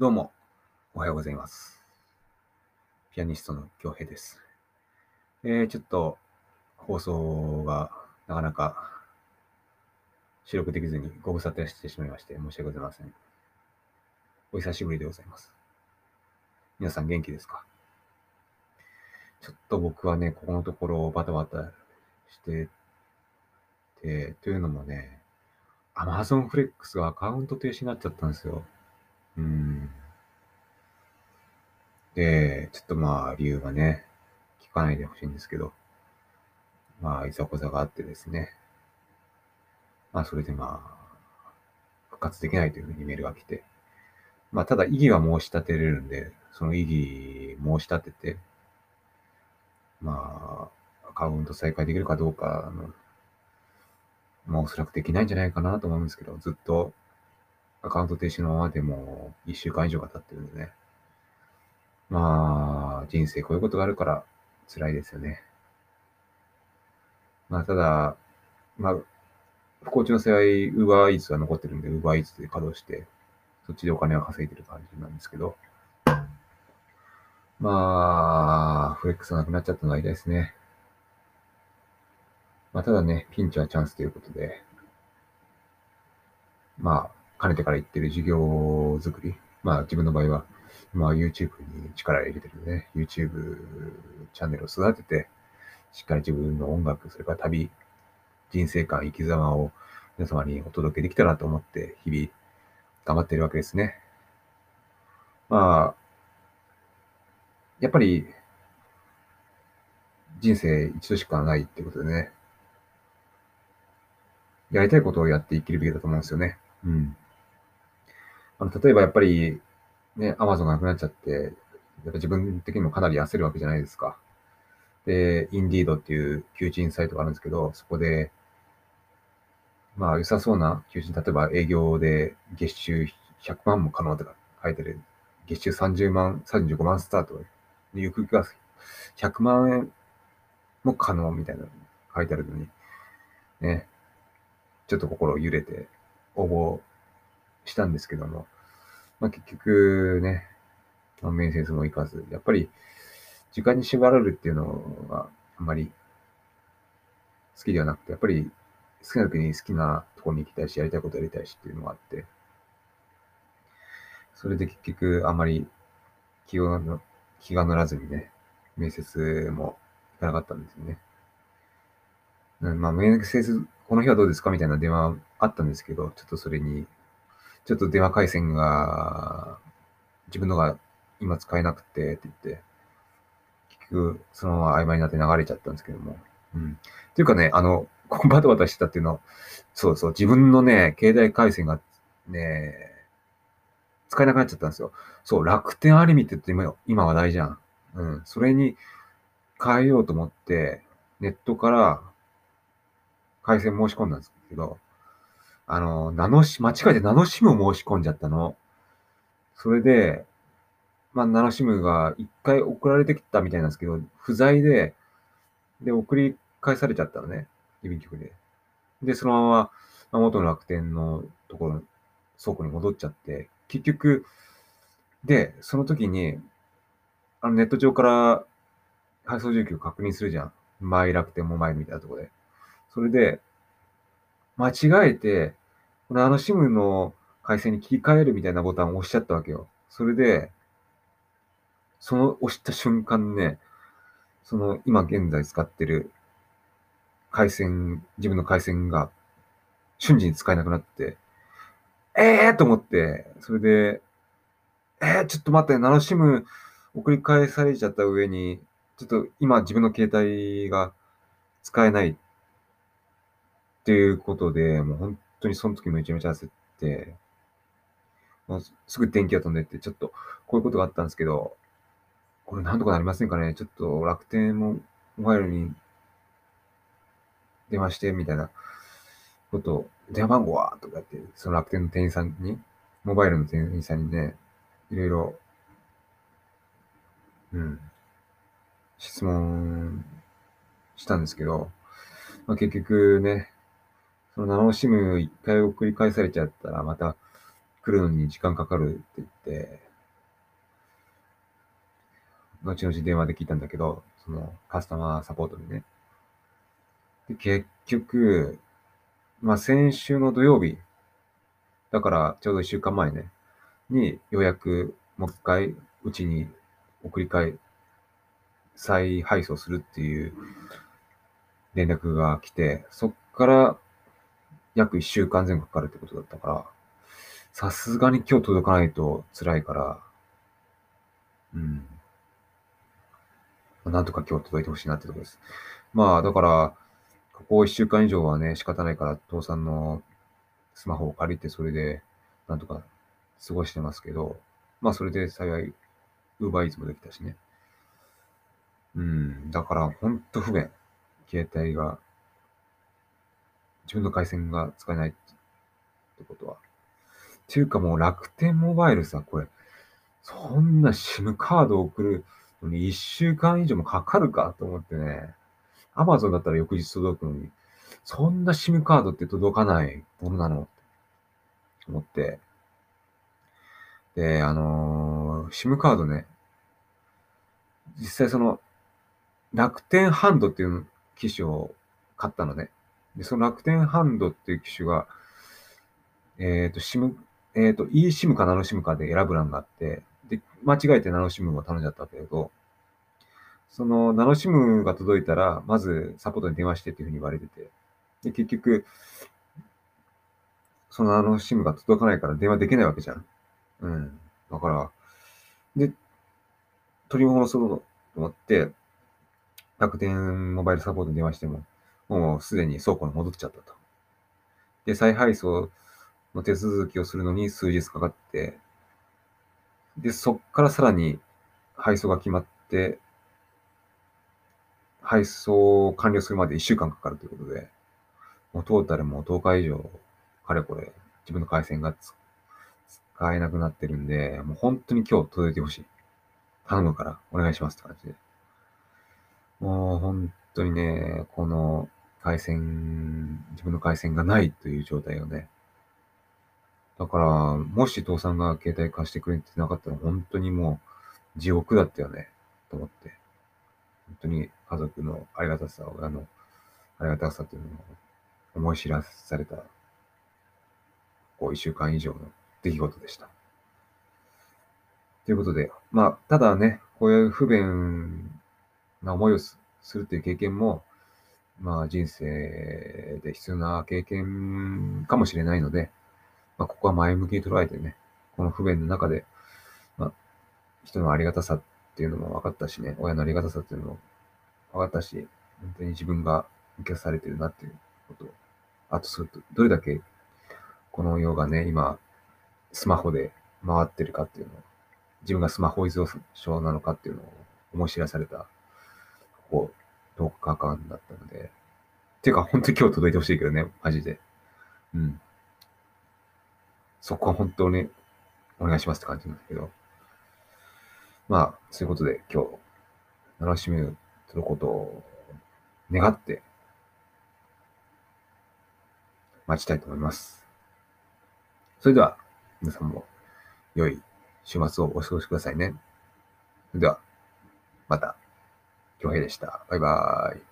どうも、おはようございます。ピアニストの京平です。えー、ちょっと、放送がなかなか収録できずにご無沙汰してしまいまして申し訳ございません。お久しぶりでございます。皆さん元気ですか？ちょっと僕はね、ここのところをバタバタしてて、というのもね、Amazon Flex がアカウント停止になっちゃったんですよ。うん。で、ちょっとまあ理由がね、聞かないでほしいんですけど、まあいざこざがあってですね。まあそれでまあ、復活できないというふうにメールが来て、まあただ異議は申し立てれるんで、その異議申し立てて、まあ、アカウント再開できるかどうかの、まあおそらくできないんじゃないかなと思うんですけど、ずっとアカウント停止のままでも1週間以上が経ってるんでね。まあ、人生こういうことがあるから辛いですよね。まあ、ただ、まあ、不幸中の幸い、ウーバーイーツが残ってるんで、ウーバーイーツで稼働して、そっちでお金を稼いでる感じなんですけど、まあ、フレックスがなくなっちゃったのが痛いですね。まあ、ただね、ピンチはチャンスということで、まあ、かねてから言ってる事業作り。まあ、自分の場合は、まあ、YouTube に力を入れてるんでね、YouTube チャンネルを育てて、しっかり自分の音楽、それから旅、人生観、生き様を皆様にお届けできたらと思って、日々頑張ってるわけですね。まあ、やっぱり、人生一度しかないってことでね、やりたいことをやって生きるべきだと思うんですよね。うん。あの、例えばやっぱり、ね、アマゾンがなくなっちゃって、やっぱ自分的にもかなり焦るわけじゃないですか。で、インディードっていう求人サイトがあるんですけど、そこで、まあ、良さそうな求人、例えば営業で月収100万も可能とか書いてる、月収30万、35万スタートで、ゆくゆくは100万円も可能みたいな書いてあるのに、ね、ちょっと心揺れて応募したんですけども、まあ結局ね、まあ面接も行かず、やっぱり時間に縛られるっていうのがあんまり好きではなくて、やっぱり好きな時に好きなとこに行きたいし、やりたいことやりたいしっていうのがあって、それで結局あんまり気が気が乗らずにね、面接も行かなかったんですよね。まあ面接、この日はどうですかみたいな電話あったんですけど、ちょっとそれに、ちょっと電話回線が、自分のが今使えなくてって言って、結局そのまま曖昧になって流れちゃったんですけども。うん。っていうかね、あの、ここバタバタしてたっていうのは、そうそう、自分のね、携帯回線がね、使えなくなっちゃったんですよ。そう、楽天アリミットって今、今話題じゃん。うん。それに変えようと思って、ネットから回線申し込んだんですけど、あの、ナノシ、間違えてナノシムを申し込んじゃったの。それで、まあ、ナノシムが一回送られてきたみたいなんですけど、不在で、で、送り返されちゃったのね。郵便局で。で、そのまま、元の楽天のところ、倉庫に戻っちゃって、結局、で、その時に、あのネット上から配送状況を確認するじゃん。マイ楽天モバイルみたいなとこで。それで、間違えて、このあの SIM の回線に切り替えるみたいなボタンを押しちゃったわけよ。それで、その押した瞬間ね、その今現在使ってる回線、自分の回線が瞬時に使えなくなって、ええー、と思って、それで、えー、ちょっと待って、ナノシム送り返されちゃった上に、ちょっと今自分の携帯が使えないっていうことで、もう本当にその時めちゃめちゃ焦って、もうすぐ電気が飛んでって、ちょっとこういうことがあったんですけど、これなんとかなりませんかねちょっと楽天もモバイルに電話してみたいなことを、電話番号はとかって、その楽天の店員さんに、モバイルの店員さんにね、いろいろ、うん、質問したんですけど、まあ、結局ね、そのナノシム一回送り返されちゃったら、また来るのに時間かかるって言って、後々電話で聞いたんだけど、そのカスタマーサポートにね。で、結局、まあ先週の土曜日、だからちょうど一週間前ね、にようやくもう一回うちに送り返、再配送するっていう連絡が来て、そっから約一週間前後かかるってことだったから、さすがに今日届かないと辛いから、うん。なんとか今日届いてほしいなってとこです。まあ、だから、ここ一週間以上はね、仕方ないから、父さんのスマホを借りて、それで、なんとか過ごしてますけど、まあ、それで幸い、ウーバーイーツもできたしね。うん、だから、ほんと不便。携帯が、自分の回線が使えないってことは。っていうかもう楽天モバイルさ、これ、そんな SIM カードを送るのに1週間以上もかかるかと思ってね。アマゾンだったら翌日届くのに、そんな SIM カードって届かないものなのって思って。で、あのー、SIM カードね、実際その、楽天ハンドっていう機種を買ったのね。で、その楽天ハンドっていう機種が、えっ、ー、と、SIM、えっ、ー、と、eSIM かナノ SIM かで選ぶ欄があって、で、間違えてナノ SIM を頼んじゃったんだけど、そのナノ SIM が届いたら、まずサポートに電話してっていうふうに言われてて、で、結局、そのナノ SIM が届かないから電話できないわけじゃん。うん。だから、で、取り戻そうと思って、楽天モバイルサポートに電話しても、もうすでに倉庫に戻っちゃったと。で、再配送の手続きをするのに数日かかって、で、そっからさらに配送が決まって、配送を完了するまで1週間かかるということで、もうトータルもう10日以上、かれこれ、自分の回線が使えなくなってるんで、もう本当に今日届いてほしい。頼むからお願いしますって感じで。もう本当にね、この回線、自分の回線がないという状態をね、だから、もし父さんが携帯貸してくれてなかったら、本当にもう地獄だったよね、と思って。本当に家族のありがたさを、親のありがたさというのを思い知らされた、こう一週間以上の出来事でした。ということで、まあ、ただね、こういう不便な思いをするという経験も、まあ人生で必要な経験かもしれないので、まあ、ここは前向きに捉えてね、この不便の中で、まあ、人のありがたさっていうのも分かったしね、親のありがたさっていうのも分かったし、本当に自分が受けされてるなっていうことを、あとすると、どれだけこの世がね、今、スマホで回ってるかっていうのを、自分がスマホ依存症なのかっていうのを思い知らされた、ここ10日間だったので、っていうか本当に今日届いてほしいけどね、マジで。うん。そこは本当にお願いしますって感じなんだけど。まあ、そういうことで今日、楽しみすることを願って、待ちたいと思います。それでは、皆さんも良い週末をお過ごしくださいね。それでは、また、京平でした。バイバイ。